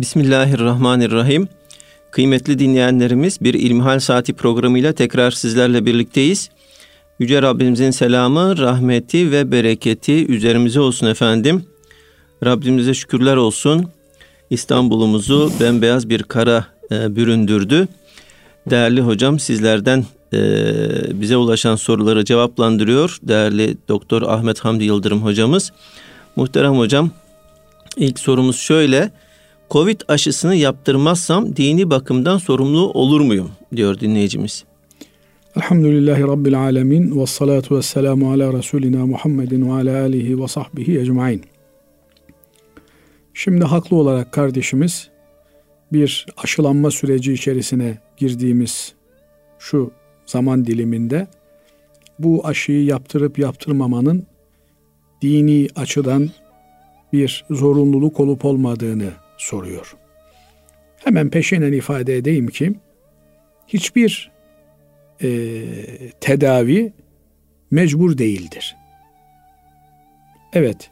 Bismillahirrahmanirrahim. Kıymetli dinleyenlerimiz bir İlmihal Saati programıyla tekrar sizlerle birlikteyiz. Yüce Rabbimizin selamı, rahmeti ve bereketi üzerimize olsun efendim. Rabbimize şükürler olsun. İstanbul'umuzu bembeyaz bir kara e, büründürdü. Değerli hocam sizlerden e, bize ulaşan soruları cevaplandırıyor. Değerli Doktor Ahmet Hamdi Yıldırım hocamız. Muhterem hocam ilk sorumuz şöyle. Covid aşısını yaptırmazsam dini bakımdan sorumlu olur muyum diyor dinleyicimiz. Elhamdülillahi Rabbil alemin ve salatu ve selamu ala Resulina Muhammedin ve ala alihi ve sahbihi ecmain. Şimdi haklı olarak kardeşimiz bir aşılanma süreci içerisine girdiğimiz şu zaman diliminde bu aşıyı yaptırıp yaptırmamanın dini açıdan bir zorunluluk olup olmadığını soruyor. Hemen peşinen ifade edeyim ki hiçbir e, tedavi mecbur değildir. Evet,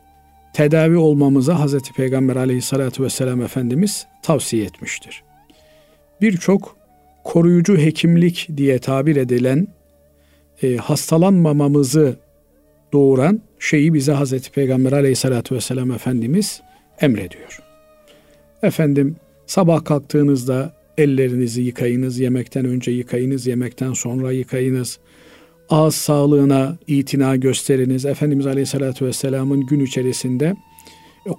tedavi olmamıza Hz. Peygamber aleyhissalatü vesselam Efendimiz tavsiye etmiştir. Birçok koruyucu hekimlik diye tabir edilen e, hastalanmamamızı doğuran şeyi bize Hz. Peygamber aleyhissalatü vesselam Efendimiz emrediyor. Efendim sabah kalktığınızda ellerinizi yıkayınız, yemekten önce yıkayınız, yemekten sonra yıkayınız. Ağız sağlığına itina gösteriniz. Efendimiz Aleyhisselatü Vesselam'ın gün içerisinde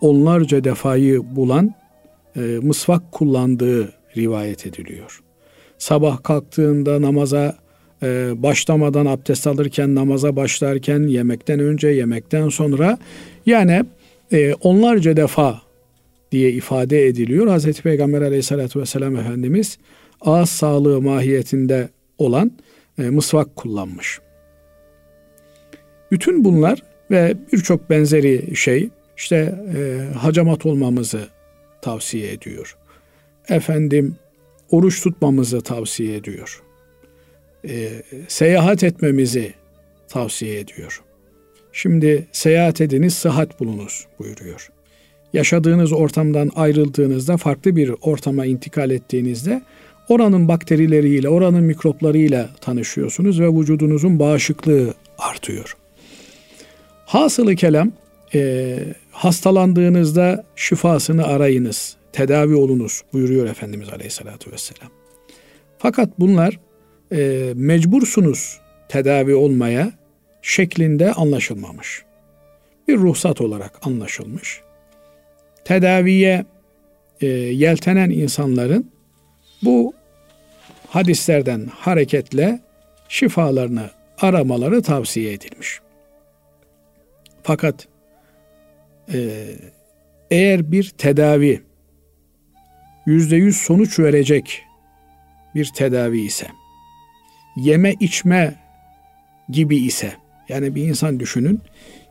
onlarca defayı bulan e, mısvak kullandığı rivayet ediliyor. Sabah kalktığında namaza e, başlamadan abdest alırken, namaza başlarken, yemekten önce, yemekten sonra yani e, onlarca defa diye ifade ediliyor. Hz. Peygamber aleyhissalatü vesselam Efendimiz ağız sağlığı mahiyetinde olan e, mısvak kullanmış. Bütün bunlar ve birçok benzeri şey işte e, hacamat olmamızı tavsiye ediyor. Efendim oruç tutmamızı tavsiye ediyor. E, seyahat etmemizi tavsiye ediyor. Şimdi seyahat ediniz, sıhhat bulunuz buyuruyor yaşadığınız ortamdan ayrıldığınızda farklı bir ortama intikal ettiğinizde oranın bakterileriyle, oranın mikroplarıyla tanışıyorsunuz ve vücudunuzun bağışıklığı artıyor. Hasılı kelam e, hastalandığınızda şifasını arayınız, tedavi olunuz buyuruyor Efendimiz Aleyhisselatü Vesselam. Fakat bunlar e, mecbursunuz tedavi olmaya şeklinde anlaşılmamış. Bir ruhsat olarak anlaşılmış tedaviye e, yeltenen insanların bu hadislerden hareketle şifalarını aramaları tavsiye edilmiş. Fakat e, eğer bir tedavi yüzde yüz sonuç verecek bir tedavi ise, yeme içme gibi ise, yani bir insan düşünün,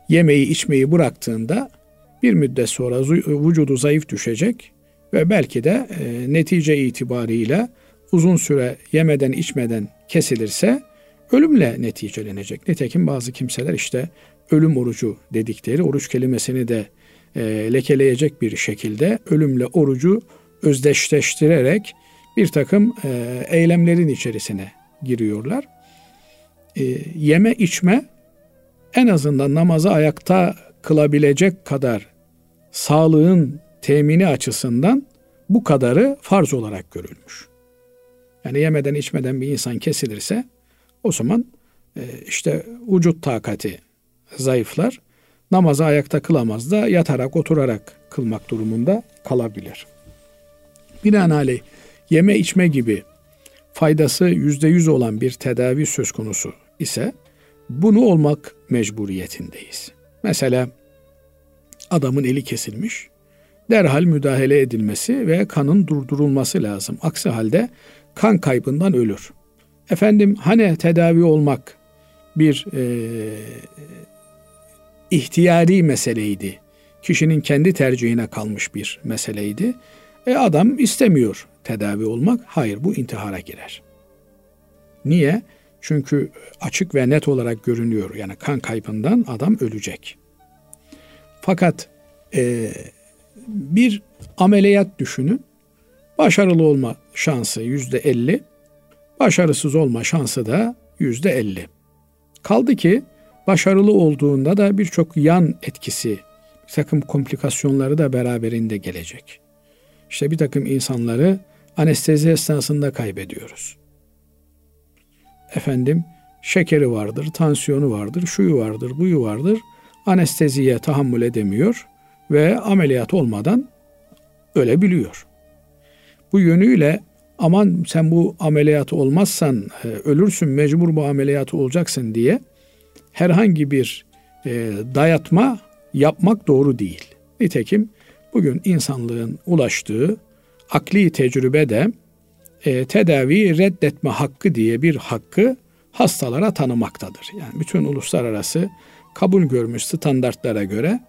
yemeği içmeyi bıraktığında bir müddet sonra vücudu zayıf düşecek ve belki de e, netice itibariyle uzun süre yemeden içmeden kesilirse ölümle neticelenecek. Nitekim bazı kimseler işte ölüm orucu dedikleri oruç kelimesini de e, lekeleyecek bir şekilde ölümle orucu özdeşleştirerek bir takım e, eylemlerin içerisine giriyorlar. Yeme içme en azından namazı ayakta kılabilecek kadar sağlığın temini açısından bu kadarı farz olarak görülmüş. Yani yemeden içmeden bir insan kesilirse o zaman e, işte vücut takati zayıflar. Namazı ayakta kılamaz da yatarak oturarak kılmak durumunda kalabilir. Binaenaleyh yeme içme gibi faydası yüzde yüz olan bir tedavi söz konusu ise bunu olmak mecburiyetindeyiz. Mesela adamın eli kesilmiş. Derhal müdahale edilmesi ve kanın durdurulması lazım. Aksi halde kan kaybından ölür. Efendim hani tedavi olmak bir e, ihtiyari meseleydi. Kişinin kendi tercihine kalmış bir meseleydi. E adam istemiyor tedavi olmak. Hayır bu intihara girer. Niye? Çünkü açık ve net olarak görünüyor. Yani kan kaybından adam ölecek. Fakat e, bir ameliyat düşünün. Başarılı olma şansı yüzde elli, başarısız olma şansı da yüzde elli. Kaldı ki başarılı olduğunda da birçok yan etkisi, bir takım komplikasyonları da beraberinde gelecek. İşte bir takım insanları anestezi esnasında kaybediyoruz. Efendim şekeri vardır, tansiyonu vardır, şuyu vardır, buyu vardır. Anesteziye tahammül edemiyor ve ameliyat olmadan ölebiliyor. Bu yönüyle aman sen bu ameliyatı olmazsan e, ölürsün mecbur bu ameliyatı olacaksın diye herhangi bir e, dayatma yapmak doğru değil. Nitekim bugün insanlığın ulaştığı akli tecrübede e, tedavi reddetme hakkı diye bir hakkı hastalara tanımaktadır. Yani bütün uluslararası kabul görmüş standartlara göre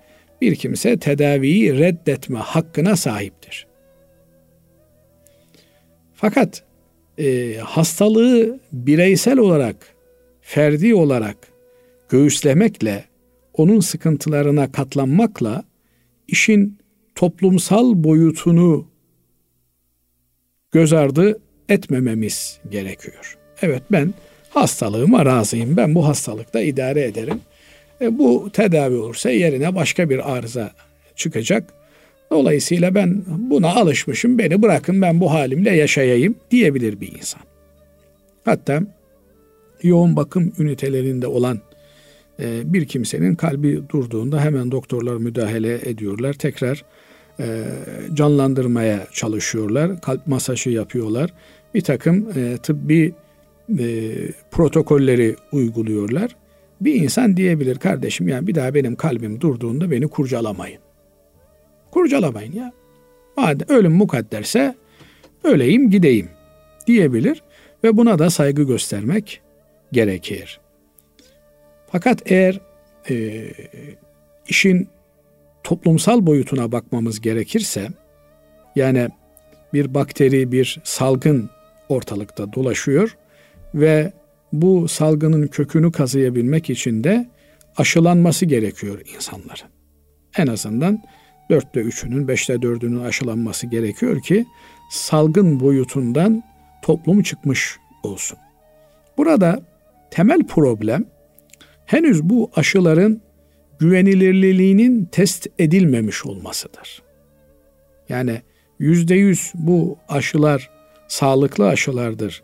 bir kimse tedaviyi reddetme hakkına sahiptir. Fakat e, hastalığı bireysel olarak, ferdi olarak göğüslemekle, onun sıkıntılarına katlanmakla işin toplumsal boyutunu göz ardı etmememiz gerekiyor. Evet ben hastalığıma razıyım. Ben bu hastalıkta idare ederim. E, bu tedavi olursa yerine başka bir arıza çıkacak. Dolayısıyla ben buna alışmışım. Beni bırakın ben bu halimle yaşayayım diyebilir bir insan. Hatta yoğun bakım ünitelerinde olan e, bir kimsenin kalbi durduğunda hemen doktorlar müdahale ediyorlar. Tekrar e, canlandırmaya çalışıyorlar. Kalp masajı yapıyorlar. Bir takım e, tıbbi protokolleri uyguluyorlar. Bir insan diyebilir kardeşim yani bir daha benim kalbim durduğunda beni kurcalamayın. Kurcalamayın ya. Madem ölüm mukadderse öleyim gideyim diyebilir ve buna da saygı göstermek gerekir. Fakat eğer e, işin toplumsal boyutuna bakmamız gerekirse yani bir bakteri, bir salgın ortalıkta dolaşıyor ve bu salgının kökünü kazıyabilmek için de aşılanması gerekiyor insanların. En azından dörtte üçünün, beşte dördünün aşılanması gerekiyor ki salgın boyutundan toplum çıkmış olsun. Burada temel problem henüz bu aşıların güvenilirliğinin test edilmemiş olmasıdır. Yani yüzde yüz bu aşılar sağlıklı aşılardır.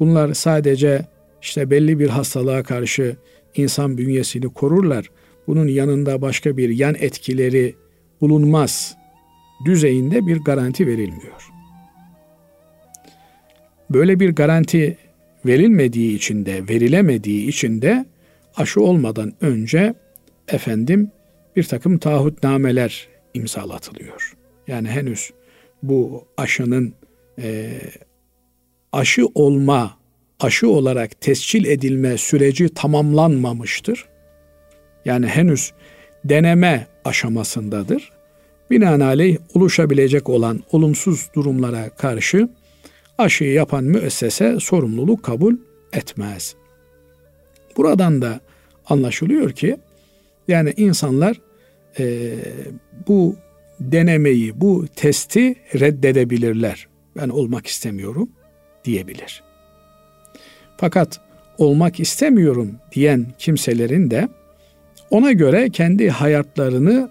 Bunlar sadece işte belli bir hastalığa karşı insan bünyesini korurlar. Bunun yanında başka bir yan etkileri bulunmaz düzeyinde bir garanti verilmiyor. Böyle bir garanti verilmediği için de, verilemediği için de aşı olmadan önce efendim bir takım taahhütnameler imzalatılıyor. Yani henüz bu aşının e, aşı olma, aşı olarak tescil edilme süreci tamamlanmamıştır. Yani henüz deneme aşamasındadır. Binaenaleyh oluşabilecek olan olumsuz durumlara karşı aşıyı yapan müessese sorumluluk kabul etmez. Buradan da anlaşılıyor ki yani insanlar e, bu denemeyi, bu testi reddedebilirler. Ben olmak istemiyorum diyebilir. Fakat olmak istemiyorum diyen kimselerin de ona göre kendi hayatlarını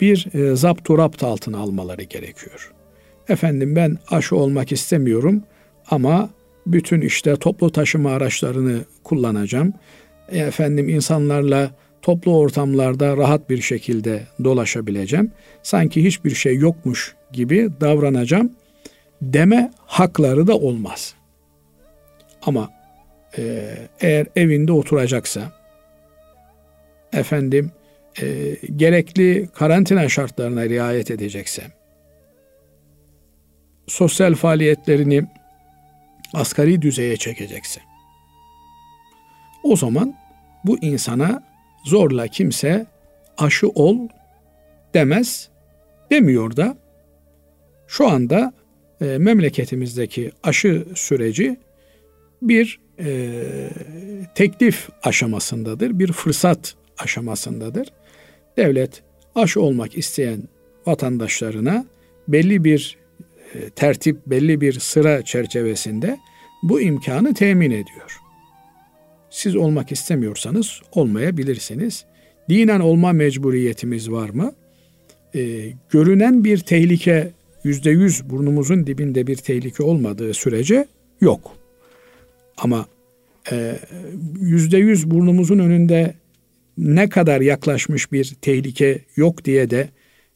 bir e, zapturapt altına almaları gerekiyor. Efendim ben aşı olmak istemiyorum ama bütün işte toplu taşıma araçlarını kullanacağım. E, efendim insanlarla toplu ortamlarda rahat bir şekilde dolaşabileceğim. Sanki hiçbir şey yokmuş gibi davranacağım deme hakları da olmaz. Ama e, eğer evinde oturacaksa efendim e, gerekli karantina şartlarına riayet edecekse, sosyal faaliyetlerini asgari düzeye çekecekse, o zaman bu insana zorla kimse aşı ol demez, demiyor da şu anda e, memleketimizdeki aşı süreci bir e, teklif aşamasındadır, bir fırsat aşamasındadır. Devlet aşı olmak isteyen vatandaşlarına belli bir tertip belli bir sıra çerçevesinde bu imkanı temin ediyor. Siz olmak istemiyorsanız olmayabilirsiniz. Dinen olma mecburiyetimiz var mı? E, görünen bir tehlike yüzde yüz burnumuzun dibinde bir tehlike olmadığı sürece yok. Ama e, yüzde yüz burnumuzun önünde ne kadar yaklaşmış bir tehlike yok diye de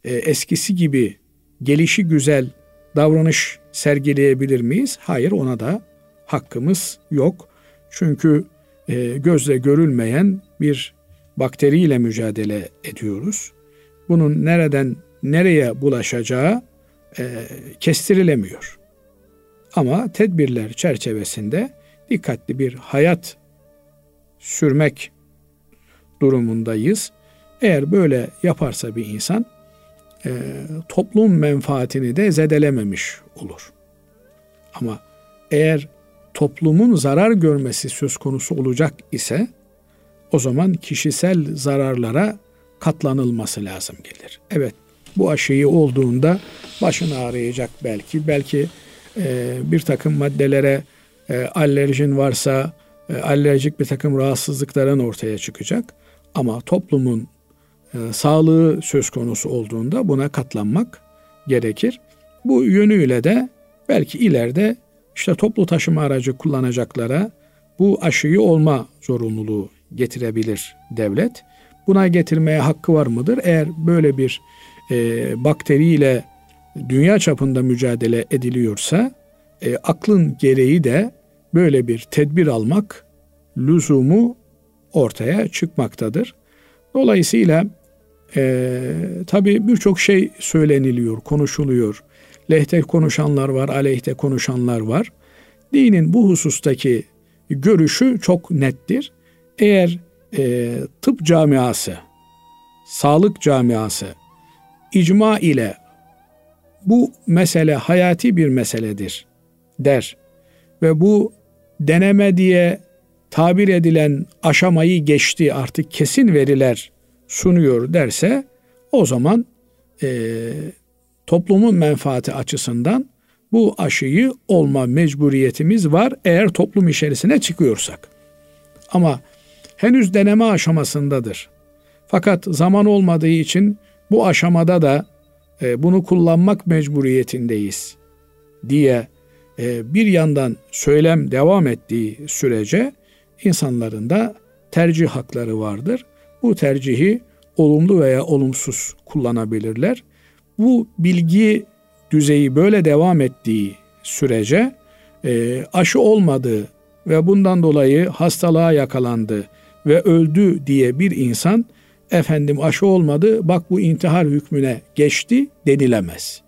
e, eskisi gibi gelişi güzel davranış sergileyebilir miyiz? Hayır ona da hakkımız yok. Çünkü e, gözle görülmeyen bir bakteriyle mücadele ediyoruz. Bunun nereden nereye bulaşacağı e, kestirilemiyor. Ama tedbirler çerçevesinde dikkatli bir hayat sürmek durumundayız. Eğer böyle yaparsa bir insan e, toplum menfaatini de zedelememiş olur. Ama eğer toplumun zarar görmesi söz konusu olacak ise o zaman kişisel zararlara katlanılması lazım gelir. Evet bu aşıyı olduğunda başını ağrıyacak belki. Belki e, bir takım maddelere e, alerjin varsa e, alerjik bir takım rahatsızlıkların ortaya çıkacak. Ama toplumun e, sağlığı söz konusu olduğunda buna katlanmak gerekir. Bu yönüyle de belki ileride işte toplu taşıma aracı kullanacaklara bu aşıyı olma zorunluluğu getirebilir devlet. Buna getirmeye hakkı var mıdır? Eğer böyle bir e, bakteriyle dünya çapında mücadele ediliyorsa e, aklın gereği de böyle bir tedbir almak lüzumu ortaya çıkmaktadır. Dolayısıyla e, tabii birçok şey söyleniliyor, konuşuluyor. Lehte konuşanlar var, aleyhte konuşanlar var. Dinin bu husustaki görüşü çok nettir. Eğer e, tıp camiası, sağlık camiası icma ile bu mesele hayati bir meseledir der ve bu deneme diye tabir edilen aşamayı geçti artık kesin veriler sunuyor derse o zaman e, toplumun menfaati açısından bu aşıyı olma mecburiyetimiz var eğer toplum içerisine çıkıyorsak. Ama henüz deneme aşamasındadır. Fakat zaman olmadığı için bu aşamada da e, bunu kullanmak mecburiyetindeyiz diye e, bir yandan söylem devam ettiği sürece insanların da tercih hakları vardır. Bu tercihi olumlu veya olumsuz kullanabilirler. Bu bilgi düzeyi böyle devam ettiği sürece e, aşı olmadı ve bundan dolayı hastalığa yakalandı ve öldü diye bir insan efendim aşı olmadı bak bu intihar hükmüne geçti denilemez.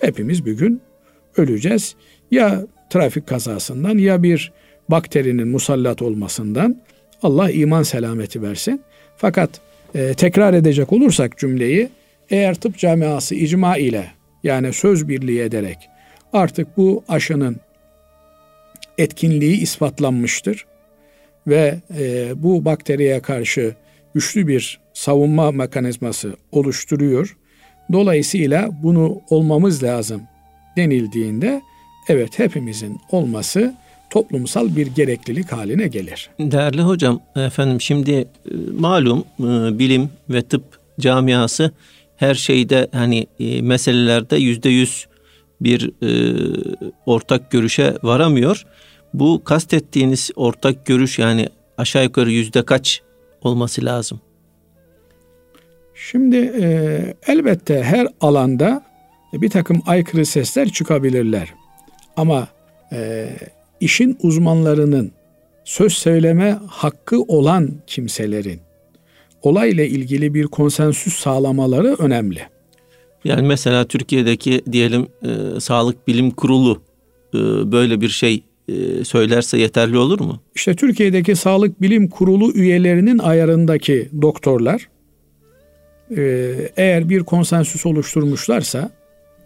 Hepimiz bir gün öleceğiz. Ya trafik kazasından ya bir bakterinin musallat olmasından Allah iman selameti versin. Fakat e, tekrar edecek olursak cümleyi eğer tıp camiası icma ile yani söz birliği ederek artık bu aşının etkinliği ispatlanmıştır ve e, bu bakteriye karşı güçlü bir savunma mekanizması oluşturuyor. Dolayısıyla bunu olmamız lazım denildiğinde evet hepimizin olması toplumsal bir gereklilik haline gelir. Değerli hocam, efendim şimdi e, malum e, bilim ve tıp camiası her şeyde hani e, meselelerde yüzde yüz bir ortak görüşe varamıyor. Bu kastettiğiniz ortak görüş yani aşağı yukarı yüzde kaç olması lazım? Şimdi elbette her alanda bir takım aykırı sesler çıkabilirler. Ama işin uzmanlarının söz söyleme hakkı olan kimselerin olayla ilgili bir konsensüs sağlamaları önemli. Yani mesela Türkiye'deki diyelim e, Sağlık Bilim Kurulu e, böyle bir şey e, söylerse yeterli olur mu? İşte Türkiye'deki Sağlık Bilim Kurulu üyelerinin ayarındaki doktorlar e, eğer bir konsensüs oluşturmuşlarsa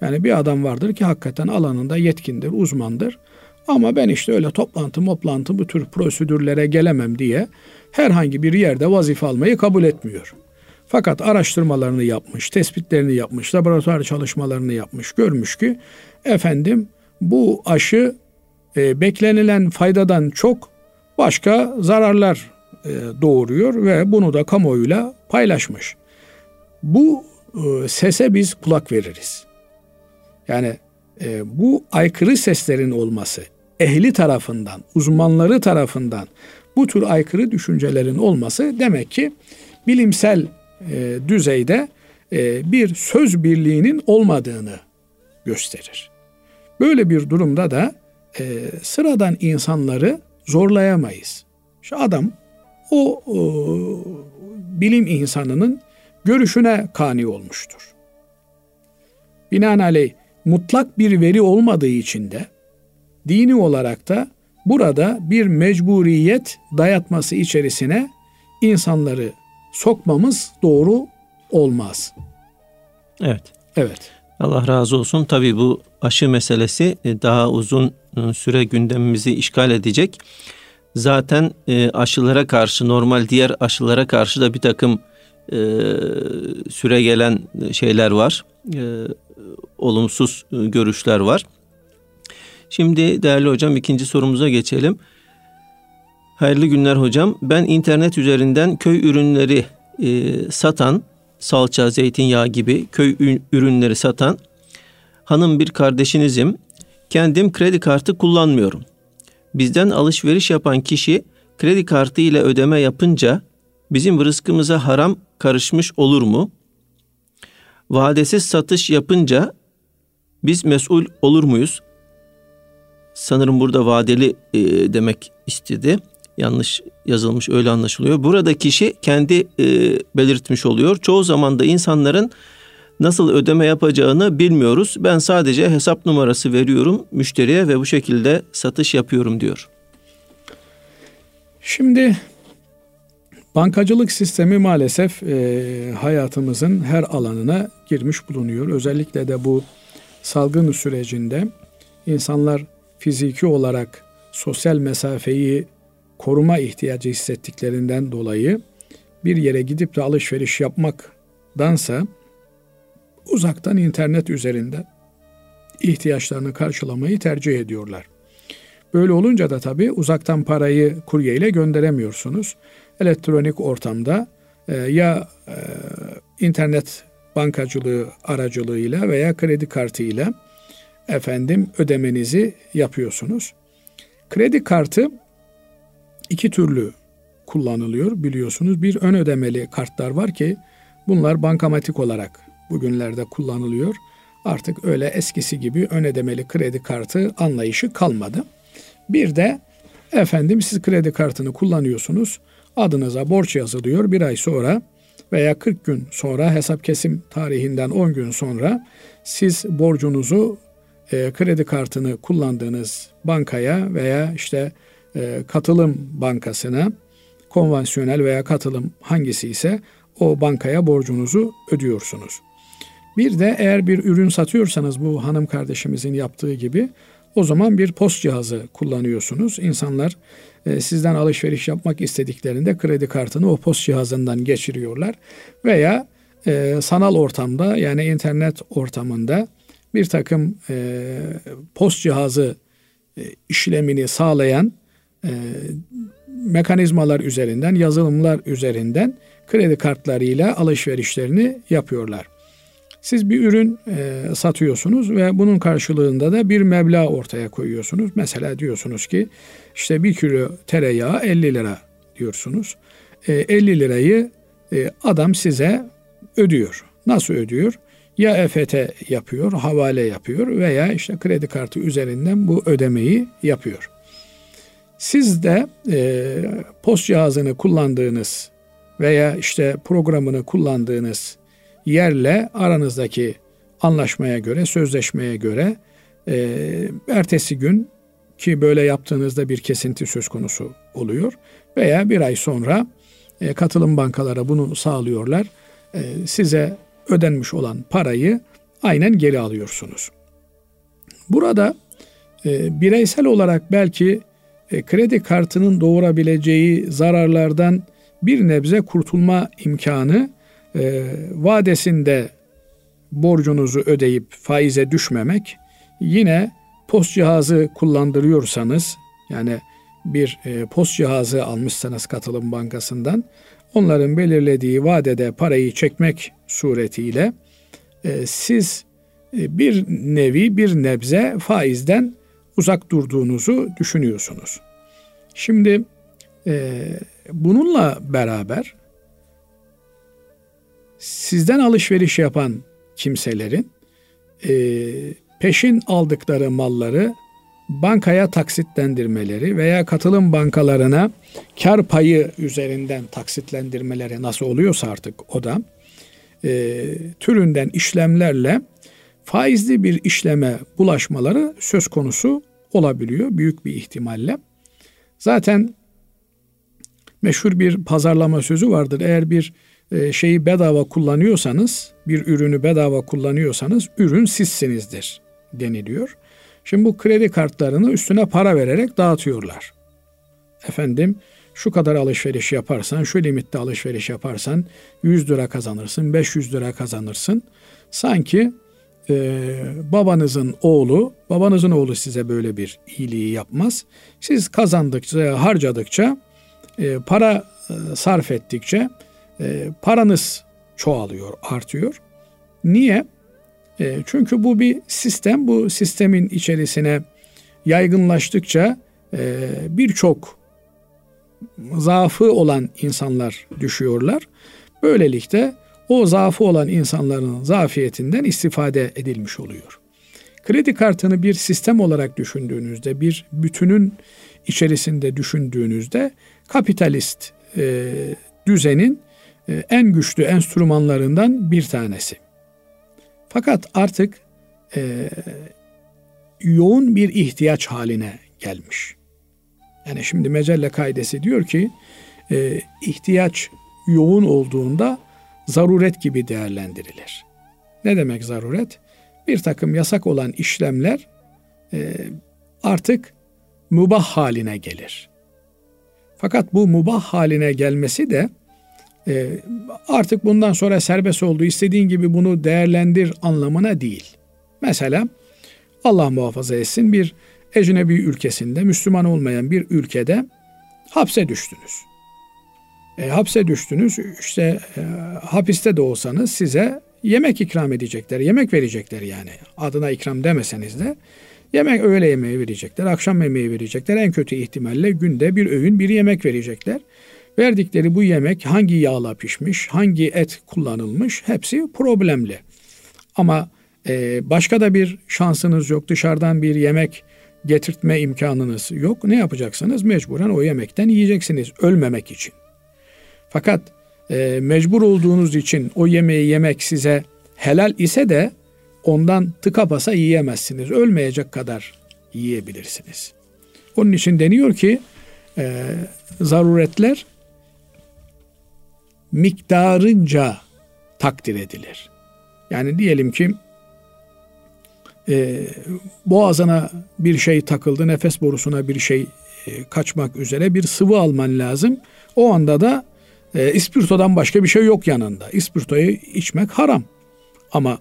yani bir adam vardır ki hakikaten alanında yetkindir, uzmandır. Ama ben işte öyle toplantı toplantı bu tür prosedürlere gelemem diye herhangi bir yerde vazife almayı kabul etmiyor. Fakat araştırmalarını yapmış, tespitlerini yapmış, laboratuvar çalışmalarını yapmış, görmüş ki efendim bu aşı e, beklenilen faydadan çok başka zararlar e, doğuruyor ve bunu da kamuoyuyla paylaşmış. Bu e, sese biz kulak veririz. Yani e, bu aykırı seslerin olması, ehli tarafından, uzmanları tarafından bu tür aykırı düşüncelerin olması demek ki bilimsel e, düzeyde e, bir söz birliğinin olmadığını gösterir. Böyle bir durumda da e, sıradan insanları zorlayamayız. Şu adam o, o bilim insanının görüşüne kani olmuştur. Binaenaleyh mutlak bir veri olmadığı için de dini olarak da burada bir mecburiyet dayatması içerisine insanları sokmamız doğru olmaz. Evet. Evet. Allah razı olsun. Tabii bu aşı meselesi e, daha uzun e, süre gündemimizi işgal edecek. Zaten e, aşılara karşı normal diğer aşılara karşı da bir takım süre gelen şeyler var. Olumsuz görüşler var. Şimdi değerli hocam ikinci sorumuza geçelim. Hayırlı günler hocam. Ben internet üzerinden köy ürünleri e, satan, salça, zeytinyağı gibi köy ürünleri satan hanım bir kardeşinizim. Kendim kredi kartı kullanmıyorum. Bizden alışveriş yapan kişi kredi kartı ile ödeme yapınca bizim rızkımıza haram karışmış olur mu? Vadesiz satış yapınca biz mesul olur muyuz? Sanırım burada vadeli e, demek istedi yanlış yazılmış öyle anlaşılıyor. Burada kişi kendi e, belirtmiş oluyor. Çoğu zaman da insanların nasıl ödeme yapacağını bilmiyoruz. Ben sadece hesap numarası veriyorum müşteriye ve bu şekilde satış yapıyorum diyor. Şimdi bankacılık sistemi maalesef e, hayatımızın her alanına girmiş bulunuyor. Özellikle de bu salgın sürecinde insanlar fiziki olarak sosyal mesafeyi koruma ihtiyacı hissettiklerinden dolayı bir yere gidip de alışveriş yapmaktansa uzaktan internet üzerinden ihtiyaçlarını karşılamayı tercih ediyorlar. Böyle olunca da tabii uzaktan parayı kurye ile gönderemiyorsunuz. Elektronik ortamda e, ya e, internet bankacılığı aracılığıyla veya kredi kartıyla efendim ödemenizi yapıyorsunuz. Kredi kartı iki türlü kullanılıyor biliyorsunuz. Bir ön ödemeli kartlar var ki bunlar bankamatik olarak bugünlerde kullanılıyor. Artık öyle eskisi gibi ön ödemeli kredi kartı anlayışı kalmadı. Bir de efendim siz kredi kartını kullanıyorsunuz. Adınıza borç yazılıyor. Bir ay sonra veya 40 gün sonra hesap kesim tarihinden 10 gün sonra siz borcunuzu e, kredi kartını kullandığınız bankaya veya işte e, katılım bankasına konvansiyonel veya katılım hangisi ise o bankaya borcunuzu ödüyorsunuz. Bir de eğer bir ürün satıyorsanız bu hanım kardeşimizin yaptığı gibi o zaman bir post cihazı kullanıyorsunuz. İnsanlar e, sizden alışveriş yapmak istediklerinde kredi kartını o post cihazından geçiriyorlar. Veya e, sanal ortamda yani internet ortamında bir takım e, post cihazı e, işlemini sağlayan e, mekanizmalar üzerinden, yazılımlar üzerinden kredi kartlarıyla alışverişlerini yapıyorlar. Siz bir ürün e, satıyorsunuz ve bunun karşılığında da bir meblağ ortaya koyuyorsunuz. Mesela diyorsunuz ki işte bir kilo tereyağı 50 lira diyorsunuz. E, 50 lirayı e, adam size ödüyor. Nasıl ödüyor? Ya EFT yapıyor, havale yapıyor veya işte kredi kartı üzerinden bu ödemeyi yapıyor. Siz de e, post cihazını kullandığınız veya işte programını kullandığınız yerle aranızdaki anlaşmaya göre, sözleşmeye göre e, ertesi gün ki böyle yaptığınızda bir kesinti söz konusu oluyor veya bir ay sonra e, katılım bankalara bunu sağlıyorlar. E, size ödenmiş olan parayı aynen geri alıyorsunuz. Burada e, bireysel olarak belki e, kredi kartının doğurabileceği zararlardan bir nebze kurtulma imkanı e, vadesinde borcunuzu ödeyip faize düşmemek yine post cihazı kullandırıyorsanız yani bir e, post cihazı almışsanız katılım bankasından onların belirlediği vadede parayı çekmek suretiyle e, siz e, bir nevi bir nebze faizden uzak durduğunuzu düşünüyorsunuz. Şimdi e, bununla beraber sizden alışveriş yapan kimselerin e, peşin aldıkları malları bankaya taksitlendirmeleri veya katılım bankalarına kar payı üzerinden taksitlendirmeleri nasıl oluyorsa artık o da e, türünden işlemlerle faizli bir işleme bulaşmaları söz konusu olabiliyor büyük bir ihtimalle. Zaten meşhur bir pazarlama sözü vardır. Eğer bir e, şeyi bedava kullanıyorsanız, bir ürünü bedava kullanıyorsanız ürün sizsinizdir deniliyor. Şimdi bu kredi kartlarını üstüne para vererek dağıtıyorlar. Efendim şu kadar alışveriş yaparsan, şu limitte alışveriş yaparsan 100 lira kazanırsın, 500 lira kazanırsın. Sanki e, babanızın oğlu, babanızın oğlu size böyle bir iyiliği yapmaz. Siz kazandıkça, harcadıkça, e, para e, sarf ettikçe e, paranız çoğalıyor, artıyor. Niye? E, çünkü bu bir sistem. Bu sistemin içerisine yaygınlaştıkça e, birçok zaafı olan insanlar düşüyorlar. Böylelikle o zaafı olan insanların zafiyetinden istifade edilmiş oluyor. Kredi kartını bir sistem olarak düşündüğünüzde, bir bütünün içerisinde düşündüğünüzde kapitalist e, düzenin e, en güçlü enstrümanlarından bir tanesi. Fakat artık e, yoğun bir ihtiyaç haline gelmiş. Yani şimdi mecelle kaidesi diyor ki e, ihtiyaç yoğun olduğunda zaruret gibi değerlendirilir. Ne demek zaruret? Bir takım yasak olan işlemler e, artık mubah haline gelir. Fakat bu mubah haline gelmesi de e, artık bundan sonra serbest olduğu istediğin gibi bunu değerlendir anlamına değil. Mesela Allah muhafaza etsin bir ecnebi ülkesinde Müslüman olmayan bir ülkede hapse düştünüz. E, hapse düştünüz işte e, hapiste de olsanız size yemek ikram edecekler, yemek verecekler yani. Adına ikram demeseniz de yemek öğle yemeği verecekler, akşam yemeği verecekler. En kötü ihtimalle günde bir öğün bir yemek verecekler. Verdikleri bu yemek hangi yağla pişmiş, hangi et kullanılmış hepsi problemli. Ama e, başka da bir şansınız yok. Dışarıdan bir yemek getirtme imkanınız yok. Ne yapacaksınız? Mecburen o yemekten yiyeceksiniz ölmemek için. Fakat e, mecbur olduğunuz için o yemeği yemek size helal ise de ondan tıka basa yiyemezsiniz. Ölmeyecek kadar yiyebilirsiniz. Onun için deniyor ki e, zaruretler miktarınca takdir edilir. Yani diyelim ki e, boğazına bir şey takıldı, nefes borusuna bir şey e, kaçmak üzere bir sıvı alman lazım. O anda da e, ispirtodan başka bir şey yok yanında. İspirtoyu içmek haram. Ama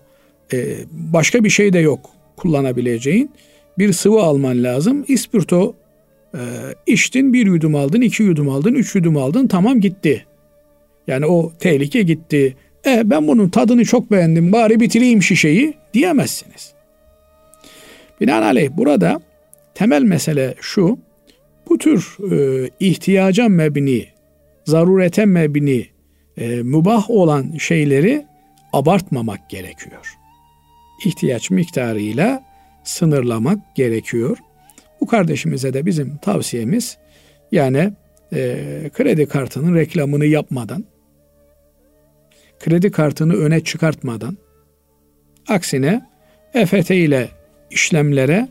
e, başka bir şey de yok kullanabileceğin. Bir sıvı alman lazım. İspirto e, içtin, bir yudum aldın, iki yudum aldın, üç yudum aldın, tamam gitti. Yani o tehlike gitti. E ben bunun tadını çok beğendim bari bitireyim şişeyi diyemezsiniz. Binaenaleyh burada temel mesele şu. Bu tür e, ihtiyaca mebni, zarurete mebni, e, mübah olan şeyleri abartmamak gerekiyor. İhtiyaç miktarıyla sınırlamak gerekiyor. Bu kardeşimize de bizim tavsiyemiz yani e, kredi kartının reklamını yapmadan kredi kartını öne çıkartmadan aksine EFT ile işlemlere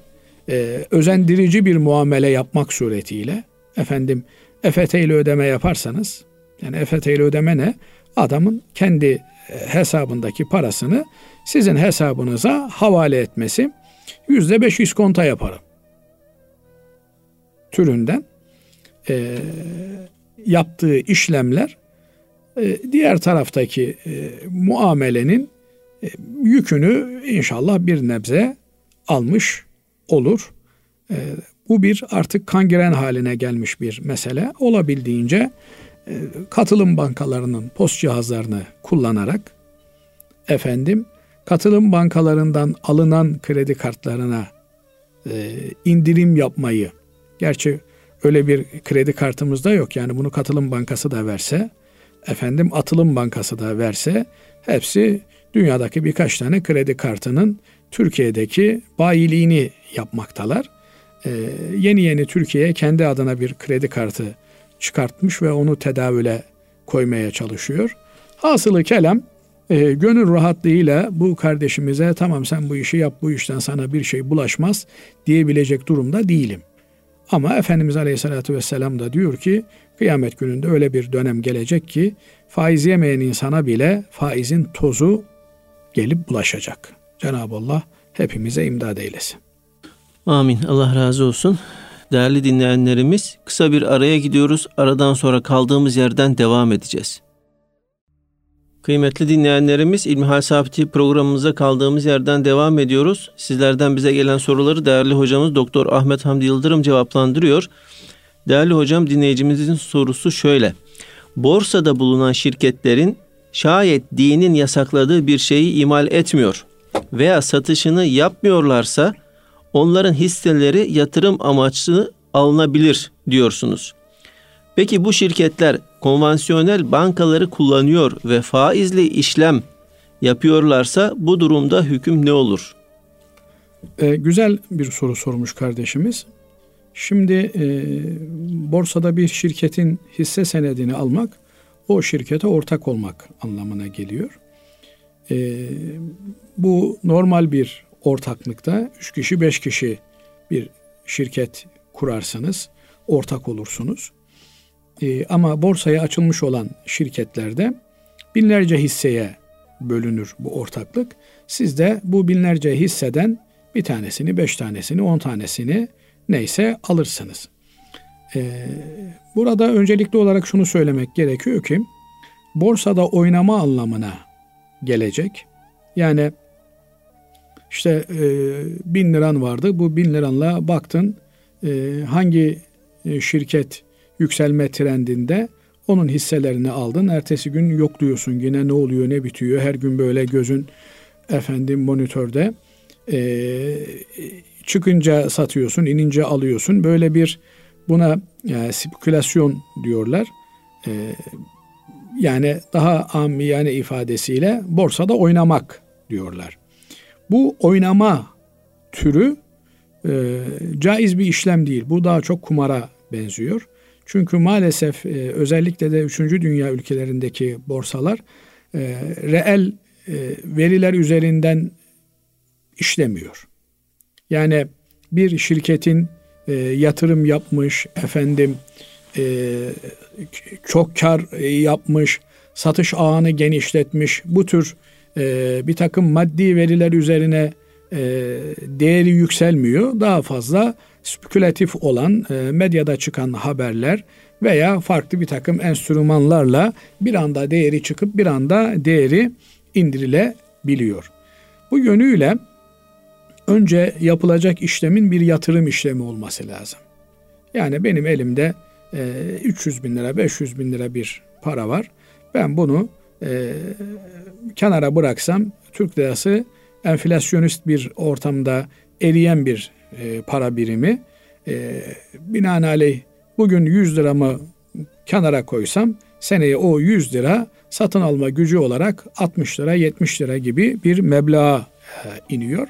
e, özendirici bir muamele yapmak suretiyle efendim EFT ile ödeme yaparsanız yani EFT ile ödeme ne? Adamın kendi e, hesabındaki parasını sizin hesabınıza havale etmesi yüzde beş iskonta yaparım türünden e, yaptığı işlemler diğer taraftaki e, muamelenin e, yükünü inşallah bir nebze almış olur. E, bu bir artık kangren haline gelmiş bir mesele. Olabildiğince e, katılım bankalarının post cihazlarını kullanarak efendim katılım bankalarından alınan kredi kartlarına e, indirim yapmayı gerçi öyle bir kredi kartımız da yok yani bunu katılım bankası da verse efendim atılım bankası da verse hepsi dünyadaki birkaç tane kredi kartının Türkiye'deki bayiliğini yapmaktalar. Ee, yeni yeni Türkiye kendi adına bir kredi kartı çıkartmış ve onu tedavüle koymaya çalışıyor. Hasılı kelam e, gönül rahatlığıyla bu kardeşimize tamam sen bu işi yap bu işten sana bir şey bulaşmaz diyebilecek durumda değilim. Ama Efendimiz Aleyhisselatü Vesselam da diyor ki kıyamet gününde öyle bir dönem gelecek ki faiz yemeyen insana bile faizin tozu gelip bulaşacak. Cenab-ı Allah hepimize imdad eylesin. Amin. Allah razı olsun. Değerli dinleyenlerimiz kısa bir araya gidiyoruz. Aradan sonra kaldığımız yerden devam edeceğiz. Kıymetli dinleyenlerimiz İlmihal Sabiti programımıza kaldığımız yerden devam ediyoruz. Sizlerden bize gelen soruları değerli hocamız Doktor Ahmet Hamdi Yıldırım cevaplandırıyor. Değerli hocam dinleyicimizin sorusu şöyle. Borsada bulunan şirketlerin şayet dinin yasakladığı bir şeyi imal etmiyor veya satışını yapmıyorlarsa onların hisseleri yatırım amaçlı alınabilir diyorsunuz. Peki bu şirketler konvansiyonel bankaları kullanıyor ve faizli işlem yapıyorlarsa bu durumda hüküm ne olur? Ee, güzel bir soru sormuş kardeşimiz. Şimdi e, borsada bir şirketin hisse senedini almak o şirkete ortak olmak anlamına geliyor. E, bu normal bir ortaklıkta üç kişi beş kişi bir şirket kurarsınız, ortak olursunuz. E, ama borsaya açılmış olan şirketlerde binlerce hisseye bölünür bu ortaklık. Siz de bu binlerce hisseden bir tanesini, beş tanesini, on tanesini neyse alırsınız. Ee, burada öncelikli olarak şunu söylemek gerekiyor ki borsada oynama anlamına gelecek. Yani işte e, bin liran vardı. Bu bin liranla baktın e, hangi e, şirket yükselme trendinde onun hisselerini aldın. Ertesi gün yokluyorsun yine ne oluyor ne bitiyor. Her gün böyle gözün efendim monitörde. E, çıkınca satıyorsun, inince alıyorsun. Böyle bir buna yani spekülasyon diyorlar. E, yani daha amiyane ifadesiyle borsada oynamak diyorlar. Bu oynama türü e, caiz bir işlem değil. Bu daha çok kumara benziyor. Çünkü maalesef e, özellikle de 3. dünya ülkelerindeki borsalar e, reel e, veriler üzerinden işlemiyor. Yani bir şirketin e, yatırım yapmış, efendim e, çok kar e, yapmış, satış ağını genişletmiş, bu tür e, bir takım maddi veriler üzerine e, değeri yükselmiyor. Daha fazla spekülatif olan e, medyada çıkan haberler veya farklı bir takım enstrümanlarla bir anda değeri çıkıp bir anda değeri indirilebiliyor. Bu yönüyle önce yapılacak işlemin bir yatırım işlemi olması lazım. Yani benim elimde e, 300 bin lira, 500 bin lira bir para var. Ben bunu e, kenara bıraksam Türk lirası enflasyonist bir ortamda eriyen bir e, para birimi. E, binaenaleyh bugün 100 liramı kenara koysam seneye o 100 lira satın alma gücü olarak 60 lira 70 lira gibi bir meblağa e, iniyor.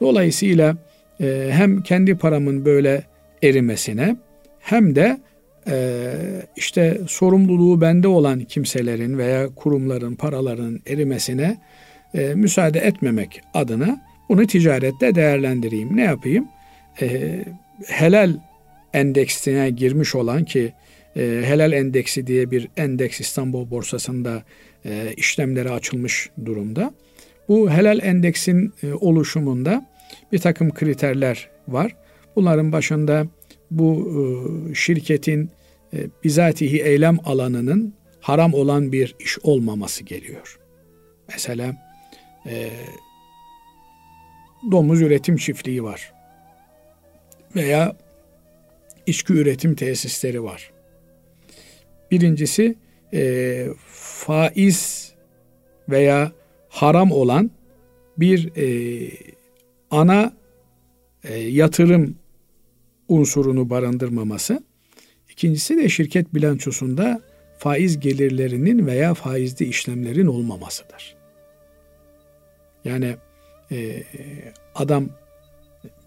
Dolayısıyla e, hem kendi paramın böyle erimesine hem de e, işte sorumluluğu bende olan kimselerin veya kurumların paraların erimesine e, müsaade etmemek adına bunu ticarette değerlendireyim. Ne yapayım? E, helal endeksine girmiş olan ki e, helal endeksi diye bir endeks İstanbul borsasında e, işlemleri açılmış durumda. Bu helal endeksin e, oluşumunda bir takım kriterler var. Bunların başında bu e, şirketin e, bizatihi eylem alanının haram olan bir iş olmaması geliyor. Mesela e, domuz üretim çiftliği var. Veya içki üretim tesisleri var. Birincisi e, faiz veya haram olan bir e, ana e, yatırım unsurunu barındırmaması. İkincisi de şirket bilançosunda faiz gelirlerinin veya faizli işlemlerin olmamasıdır. Yani e, adam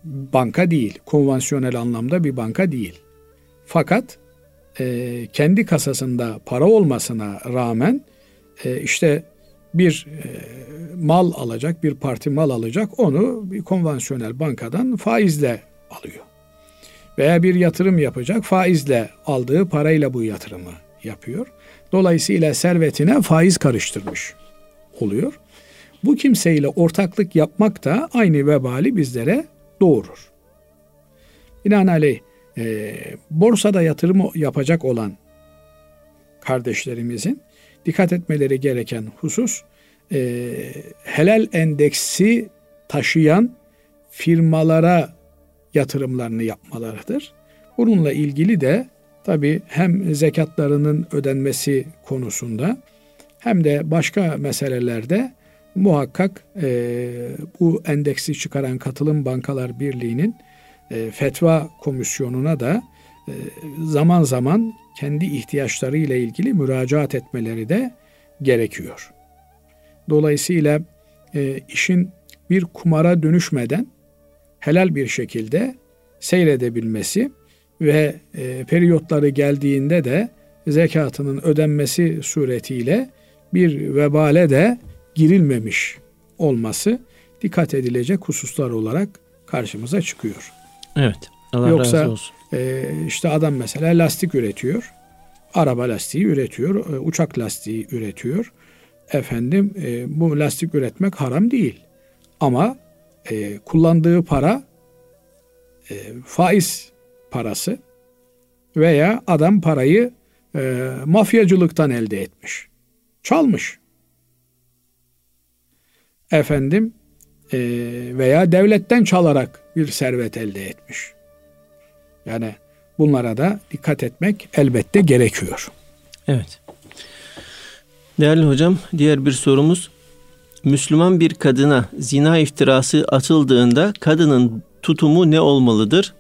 banka değil, konvansiyonel anlamda bir banka değil. Fakat e, kendi kasasında para olmasına rağmen e, işte bir e, mal alacak, bir parti mal alacak, onu bir konvansiyonel bankadan faizle alıyor. Veya bir yatırım yapacak, faizle aldığı parayla bu yatırımı yapıyor. Dolayısıyla servetine faiz karıştırmış oluyor. Bu kimseyle ortaklık yapmak da aynı vebali bizlere doğurur. Binaenaleyh e, borsada yatırım yapacak olan kardeşlerimizin dikkat etmeleri gereken husus e, helal endeksi taşıyan firmalara yatırımlarını yapmalarıdır. Bununla ilgili de tabi hem zekatlarının ödenmesi konusunda hem de başka meselelerde muhakkak e, bu endeksi çıkaran Katılım Bankalar Birliği'nin e, fetva komisyonuna da e, zaman zaman kendi ihtiyaçları ile ilgili müracaat etmeleri de gerekiyor. Dolayısıyla e, işin bir kumara dönüşmeden helal bir şekilde seyredebilmesi ve e, periyotları geldiğinde de zekatının ödenmesi suretiyle bir vebale de girilmemiş olması dikkat edilecek hususlar olarak karşımıza çıkıyor. Evet. Allah Yoksa, razı olsun. E, işte adam mesela lastik üretiyor. Araba lastiği üretiyor. E, uçak lastiği üretiyor. Efendim e, bu lastik üretmek haram değil. Ama e, kullandığı para e, faiz parası veya adam parayı e, mafyacılıktan elde etmiş. Çalmış. Efendim e, veya devletten çalarak bir servet elde etmiş. Yani bunlara da dikkat etmek elbette gerekiyor. Evet. Değerli hocam, diğer bir sorumuz. Müslüman bir kadına zina iftirası atıldığında kadının tutumu ne olmalıdır?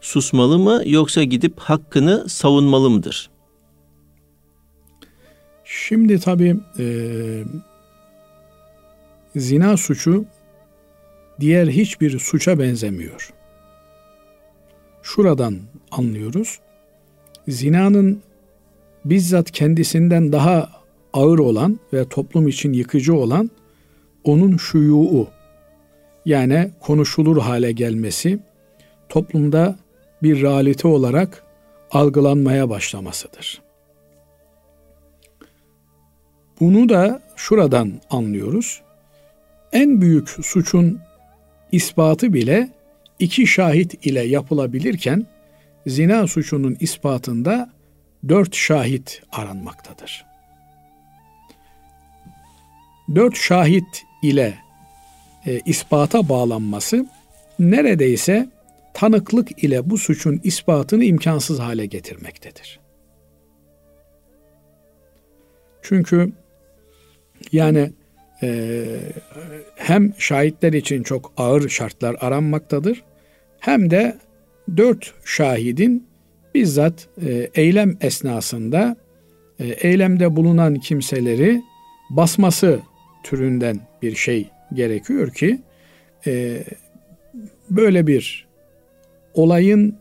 Susmalı mı yoksa gidip hakkını savunmalı mıdır? Şimdi tabii e, zina suçu diğer hiçbir suça benzemiyor. Şuradan anlıyoruz. Zinanın bizzat kendisinden daha ağır olan ve toplum için yıkıcı olan onun şuyuğu yani konuşulur hale gelmesi toplumda bir realite olarak algılanmaya başlamasıdır. Bunu da şuradan anlıyoruz. En büyük suçun ispatı bile iki şahit ile yapılabilirken zina suçunun ispatında dört şahit aranmaktadır. Dört şahit ile e, ispata bağlanması neredeyse tanıklık ile bu suçun ispatını imkansız hale getirmektedir. Çünkü yani e, hem şahitler için çok ağır şartlar aranmaktadır hem de dört şahidin bizzat e, eylem esnasında e, eylemde bulunan kimseleri basması türünden bir şey gerekiyor ki e, böyle bir olayın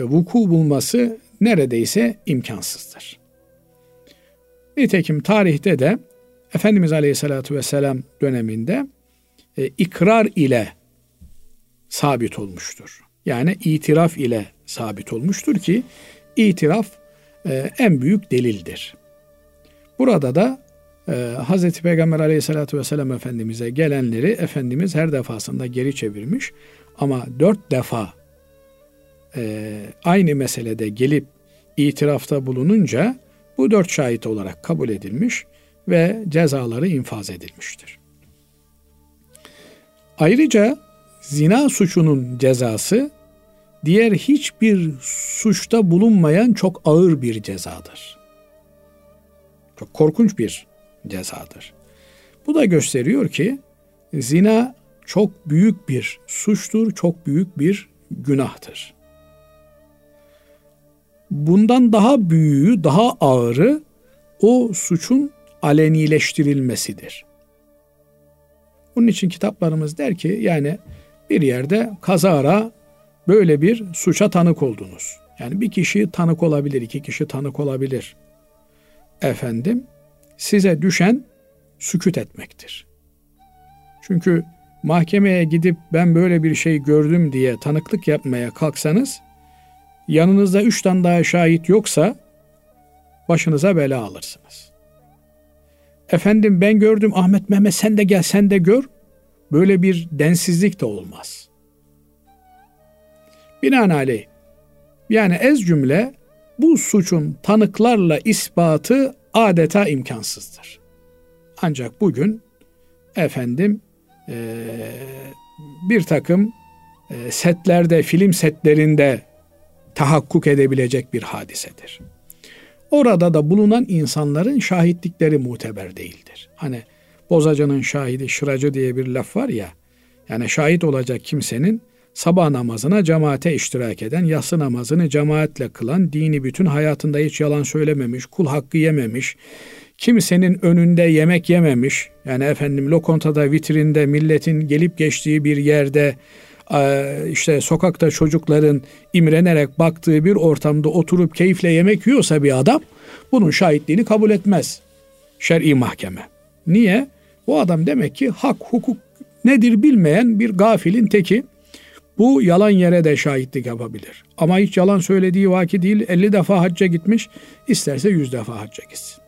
vuku bulması neredeyse imkansızdır. Nitekim tarihte de Efendimiz Aleyhisselatü Vesselam döneminde e, ikrar ile sabit olmuştur. Yani itiraf ile sabit olmuştur ki itiraf e, en büyük delildir. Burada da e, Hz. Peygamber aleyhissalatü vesselam Efendimiz'e gelenleri Efendimiz her defasında geri çevirmiş ama dört defa e, aynı meselede gelip itirafta bulununca Bu dört şahit olarak kabul edilmiş ve cezaları infaz edilmiştir. Ayrıca zina suçunun cezası diğer hiçbir suçta bulunmayan çok ağır bir cezadır. Çok korkunç bir cezadır. Bu da gösteriyor ki zina çok büyük bir suçtur, çok büyük bir günahtır. Bundan daha büyüğü, daha ağırı o suçun alenileştirilmesidir. Bunun için kitaplarımız der ki yani bir yerde kazara böyle bir suça tanık oldunuz. Yani bir kişi tanık olabilir, iki kişi tanık olabilir. Efendim size düşen süküt etmektir. Çünkü mahkemeye gidip ben böyle bir şey gördüm diye tanıklık yapmaya kalksanız yanınızda üç tane daha şahit yoksa başınıza bela alırsınız. Efendim ben gördüm Ahmet Mehmet sen de gel sen de gör. Böyle bir densizlik de olmaz. Binaenaleyh yani ez cümle bu suçun tanıklarla ispatı adeta imkansızdır. Ancak bugün efendim bir takım setlerde, film setlerinde tahakkuk edebilecek bir hadisedir. Orada da bulunan insanların şahitlikleri muteber değildir. Hani bozacının şahidi şıracı diye bir laf var ya. Yani şahit olacak kimsenin sabah namazına cemaate iştirak eden, yatsı namazını cemaatle kılan, dini bütün hayatında hiç yalan söylememiş, kul hakkı yememiş, kimsenin önünde yemek yememiş, yani efendim lokontada, vitrinde, milletin gelip geçtiği bir yerde, işte sokakta çocukların imrenerek baktığı bir ortamda oturup keyifle yemek yiyorsa bir adam, bunun şahitliğini kabul etmez şer'i mahkeme. Niye? O adam demek ki hak, hukuk nedir bilmeyen bir gafilin teki. Bu yalan yere de şahitlik yapabilir. Ama hiç yalan söylediği vaki değil 50 defa hacca gitmiş isterse 100 defa hacca gitsin.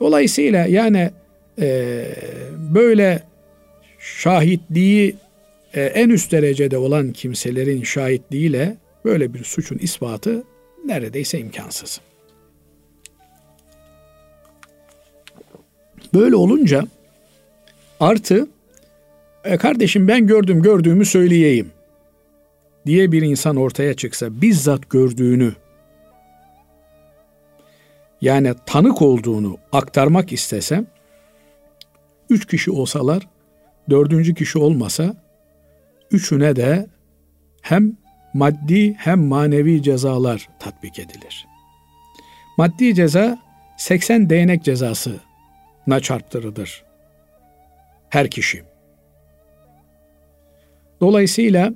Dolayısıyla yani e, böyle şahitliği e, en üst derecede olan kimselerin şahitliğiyle böyle bir suçun ispatı neredeyse imkansız. Böyle olunca artı e kardeşim ben gördüm gördüğümü söyleyeyim diye bir insan ortaya çıksa bizzat gördüğünü yani tanık olduğunu aktarmak istesem üç kişi olsalar dördüncü kişi olmasa üçüne de hem maddi hem manevi cezalar tatbik edilir. Maddi ceza 80 değnek cezasına çarptırılır her kişi. Dolayısıyla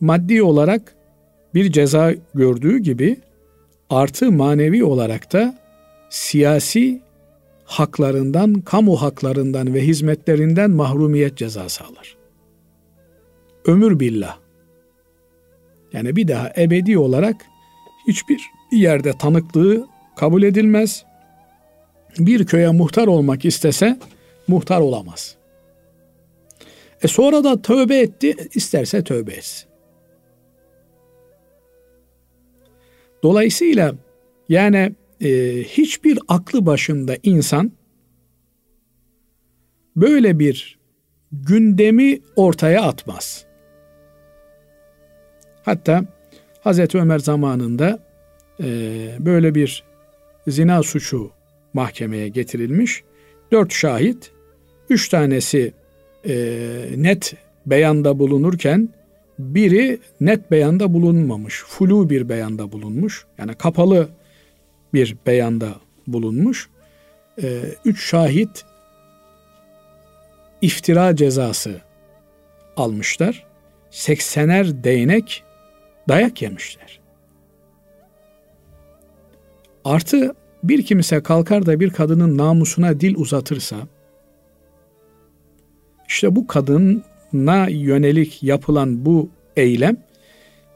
maddi olarak bir ceza gördüğü gibi artı manevi olarak da siyasi haklarından, kamu haklarından ve hizmetlerinden mahrumiyet cezası alır. Ömür billah. Yani bir daha ebedi olarak hiçbir yerde tanıklığı kabul edilmez. Bir köye muhtar olmak istese muhtar olamaz. E sonra da tövbe etti, isterse tövbe etsin. Dolayısıyla yani e, hiçbir aklı başında insan böyle bir gündemi ortaya atmaz. Hatta Hazreti Ömer zamanında e, böyle bir zina suçu mahkemeye getirilmiş. Dört şahit, üç tanesi e, net beyanda bulunurken biri net beyanda bulunmamış, flu bir beyanda bulunmuş. Yani kapalı bir beyanda bulunmuş. E, üç şahit iftira cezası almışlar. Seksener değnek dayak yemişler. Artı bir kimse kalkar da bir kadının namusuna dil uzatırsa işte bu kadına yönelik yapılan bu eylem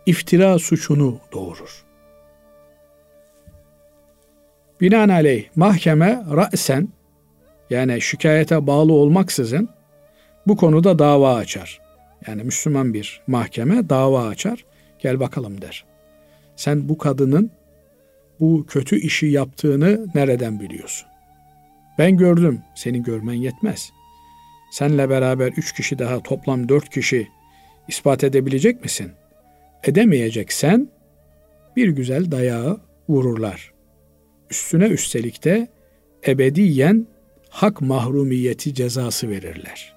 iftira suçunu doğurur. Binaenaleyh mahkeme ra'sen yani şikayete bağlı olmaksızın bu konuda dava açar. Yani Müslüman bir mahkeme dava açar. Gel bakalım der. Sen bu kadının bu kötü işi yaptığını nereden biliyorsun? Ben gördüm, senin görmen yetmez. Senle beraber üç kişi daha toplam dört kişi ispat edebilecek misin? Edemeyeceksen bir güzel dayağı vururlar. Üstüne üstelik de ebediyen hak mahrumiyeti cezası verirler.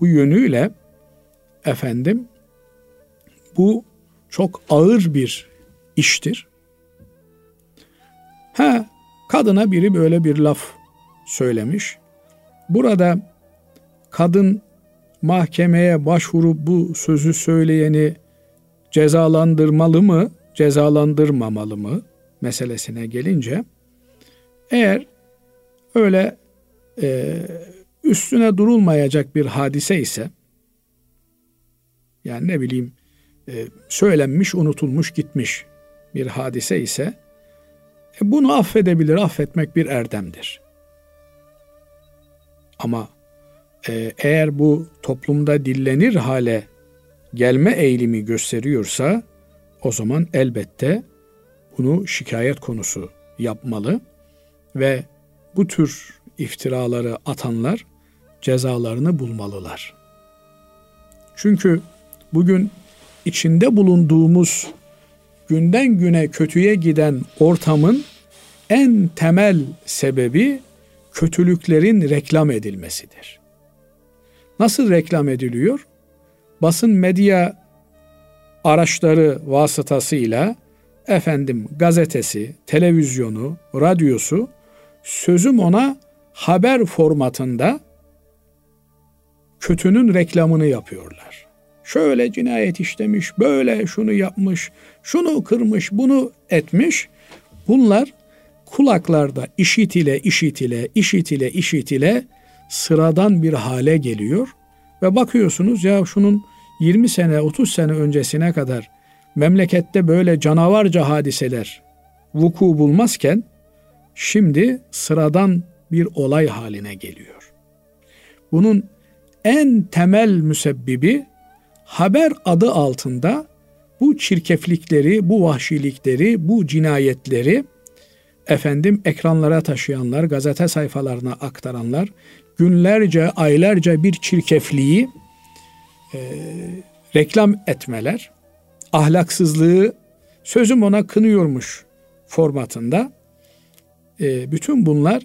Bu yönüyle efendim bu çok ağır bir iştir. Ha kadına biri böyle bir laf söylemiş. Burada kadın mahkemeye başvurup bu sözü söyleyeni cezalandırmalı mı, cezalandırmamalı mı meselesine gelince eğer öyle e, üstüne durulmayacak bir hadise ise yani ne bileyim e, söylenmiş, unutulmuş, gitmiş bir hadise ise e, bunu affedebilir. Affetmek bir erdemdir. Ama e, eğer bu toplumda dillenir hale gelme eğilimi gösteriyorsa o zaman elbette bunu şikayet konusu yapmalı ve bu tür iftiraları atanlar cezalarını bulmalılar. Çünkü bugün içinde bulunduğumuz günden güne kötüye giden ortamın en temel sebebi kötülüklerin reklam edilmesidir. Nasıl reklam ediliyor? Basın medya araçları vasıtasıyla efendim gazetesi, televizyonu, radyosu sözüm ona haber formatında kötünün reklamını yapıyorlar. Şöyle cinayet işlemiş, böyle şunu yapmış, şunu kırmış, bunu etmiş. Bunlar kulaklarda işitile, işitile, işitile, işitile sıradan bir hale geliyor. Ve bakıyorsunuz ya şunun 20 sene, 30 sene öncesine kadar memlekette böyle canavarca hadiseler vuku bulmazken şimdi sıradan bir olay haline geliyor. Bunun en temel müsebbibi haber adı altında bu çirkeflikleri, bu vahşilikleri, bu cinayetleri efendim ekranlara taşıyanlar, gazete sayfalarına aktaranlar, günlerce, aylarca bir çirkefliği e, reklam etmeler, ahlaksızlığı sözüm ona kınıyormuş formatında e, bütün bunlar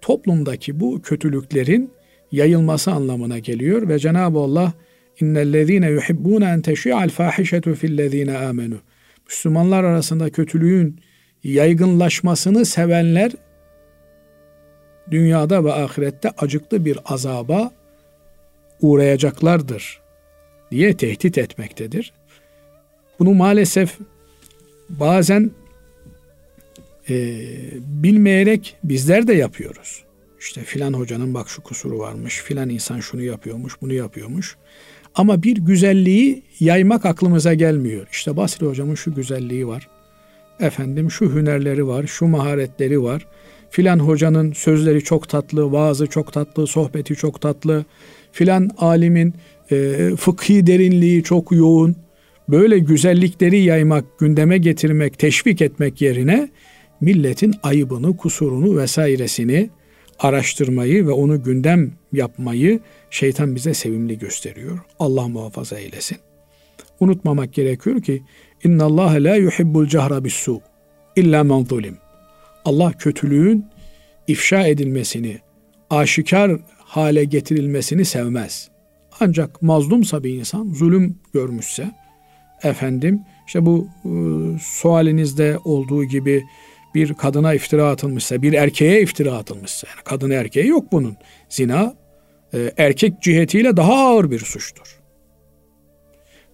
toplumdaki bu kötülüklerin yayılması anlamına geliyor ve Cenab-ı Allah innellezine yuhibbune en teşi'al fahişetu fillezine amenu. Müslümanlar arasında kötülüğün yaygınlaşmasını sevenler dünyada ve ahirette acıklı bir azaba uğrayacaklardır diye tehdit etmektedir. Bunu maalesef bazen e, bilmeyerek bizler de yapıyoruz. İşte filan hocanın bak şu kusuru varmış, filan insan şunu yapıyormuş, bunu yapıyormuş. Ama bir güzelliği yaymak aklımıza gelmiyor. İşte Basri hocamın şu güzelliği var. Efendim şu hünerleri var, şu maharetleri var. Filan hocanın sözleri çok tatlı, vaazı çok tatlı, sohbeti çok tatlı. Filan alimin e, fıkhi derinliği çok yoğun. Böyle güzellikleri yaymak, gündeme getirmek, teşvik etmek yerine milletin ayıbını, kusurunu vesairesini araştırmayı ve onu gündem yapmayı şeytan bize sevimli gösteriyor. Allah muhafaza eylesin. Unutmamak gerekiyor ki inna Allah la yuhibbul cehra bis-su illa men zulim. Allah kötülüğün ifşa edilmesini, aşikar hale getirilmesini sevmez. Ancak mazlumsa bir insan, zulüm görmüşse, efendim işte bu e, sualinizde olduğu gibi bir kadına iftira atılmışsa, bir erkeğe iftira atılmışsa, yani kadın erkeğe yok bunun. Zina e, erkek cihetiyle daha ağır bir suçtur.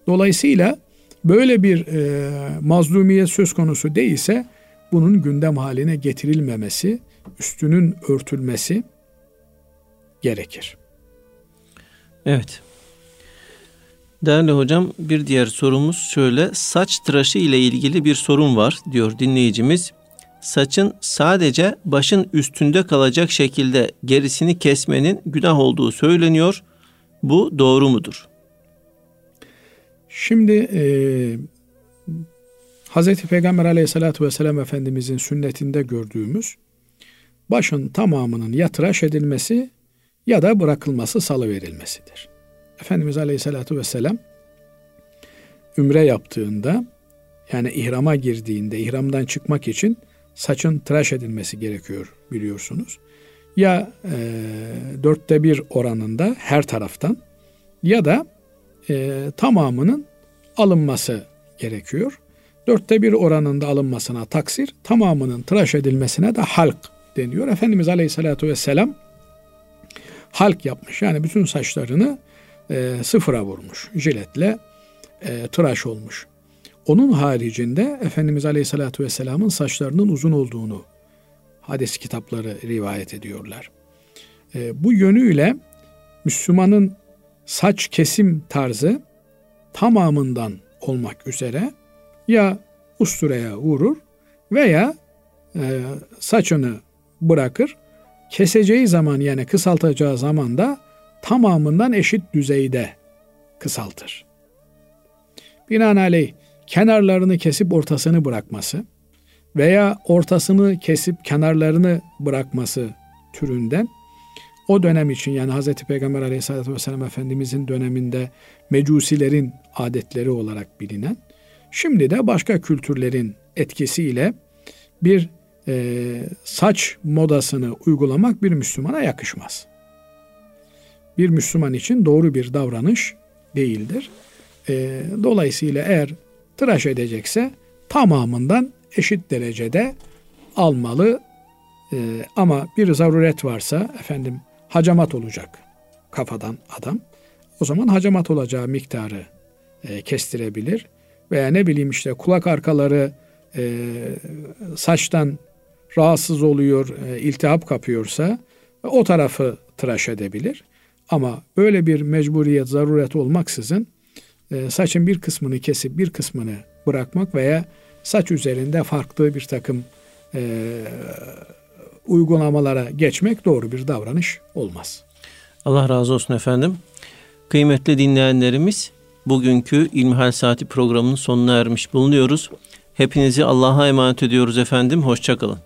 Dolayısıyla böyle bir e, mazlumiyet söz konusu değilse bunun gündem haline getirilmemesi, üstünün örtülmesi gerekir. Evet. Değerli hocam bir diğer sorumuz şöyle. Saç tıraşı ile ilgili bir sorun var diyor dinleyicimiz saçın sadece başın üstünde kalacak şekilde gerisini kesmenin günah olduğu söyleniyor. Bu doğru mudur? Şimdi e, Hz. Peygamber aleyhissalatü vesselam Efendimizin sünnetinde gördüğümüz başın tamamının ya tıraş edilmesi ya da bırakılması salı verilmesidir. Efendimiz aleyhissalatü vesselam ümre yaptığında yani ihrama girdiğinde ihramdan çıkmak için saçın tıraş edilmesi gerekiyor biliyorsunuz. Ya e, dörtte bir oranında her taraftan ya da e, tamamının alınması gerekiyor. Dörtte bir oranında alınmasına taksir, tamamının tıraş edilmesine de halk deniyor. Efendimiz Aleyhisselatü Vesselam halk yapmış. Yani bütün saçlarını e, sıfıra vurmuş. Jiletle e, tıraş olmuş. Onun haricinde Efendimiz Aleyhisselatü Vesselam'ın saçlarının uzun olduğunu hadis kitapları rivayet ediyorlar. E, bu yönüyle Müslümanın saç kesim tarzı tamamından olmak üzere ya usturaya vurur veya e, saçını bırakır. Keseceği zaman yani kısaltacağı zaman da tamamından eşit düzeyde kısaltır. Binaenaleyh kenarlarını kesip ortasını bırakması veya ortasını kesip kenarlarını bırakması türünden o dönem için yani Hz. Peygamber aleyhissalatü vesselam Efendimizin döneminde mecusilerin adetleri olarak bilinen, şimdi de başka kültürlerin etkisiyle bir e, saç modasını uygulamak bir Müslümana yakışmaz. Bir Müslüman için doğru bir davranış değildir. E, dolayısıyla eğer tıraş edecekse tamamından eşit derecede almalı. E, ama bir zaruret varsa efendim hacamat olacak kafadan adam. O zaman hacamat olacağı miktarı e, kestirebilir. Veya ne bileyim işte kulak arkaları e, saçtan rahatsız oluyor, e, iltihap kapıyorsa o tarafı tıraş edebilir. Ama böyle bir mecburiyet, zaruret olmaksızın e, saçın bir kısmını kesip bir kısmını bırakmak veya saç üzerinde farklı bir takım e, uygulamalara geçmek doğru bir davranış olmaz. Allah razı olsun efendim. Kıymetli dinleyenlerimiz bugünkü İlmihal Saati programının sonuna ermiş bulunuyoruz. Hepinizi Allah'a emanet ediyoruz efendim. Hoşçakalın.